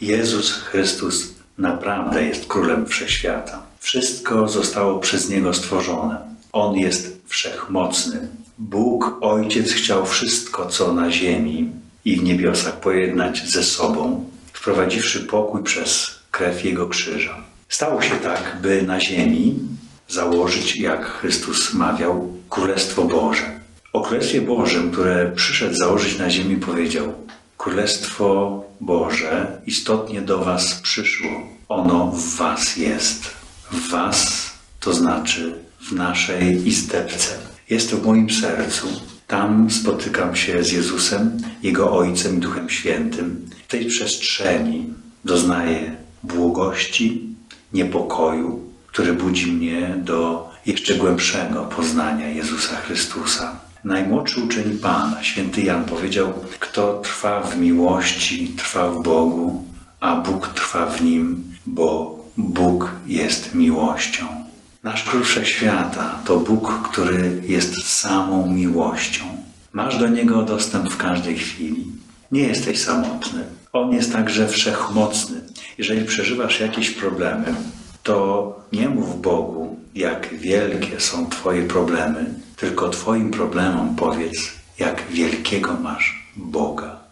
Jezus Chrystus naprawdę jest królem wszechświata. Wszystko zostało przez niego stworzone. On jest wszechmocny. Bóg Ojciec chciał wszystko, co na ziemi i w niebiosach pojednać ze sobą, wprowadziwszy pokój przez krew Jego krzyża. Stało się tak, by na ziemi założyć, jak Chrystus mawiał, Królestwo Boże. O Królestwie Bożym, które przyszedł założyć na ziemi, powiedział: Królestwo Boże istotnie do Was przyszło. Ono w Was jest. W Was to znaczy w naszej izdebce. Jest to w moim sercu. Tam spotykam się z Jezusem, Jego Ojcem i Duchem Świętym. W tej przestrzeni doznaję błogości, niepokoju, który budzi mnie do jeszcze głębszego poznania Jezusa Chrystusa. Najmłodszy uczeń Pana, święty Jan powiedział, kto trwa w miłości, trwa w Bogu, a Bóg trwa w nim, bo Bóg jest miłością. Nasz Król Wszechświata to Bóg, który jest samą miłością. Masz do Niego dostęp w każdej chwili. Nie jesteś samotny. On jest także wszechmocny. Jeżeli przeżywasz jakieś problemy, to nie mów Bogu, jak wielkie są Twoje problemy, tylko Twoim problemom powiedz, jak wielkiego masz Boga.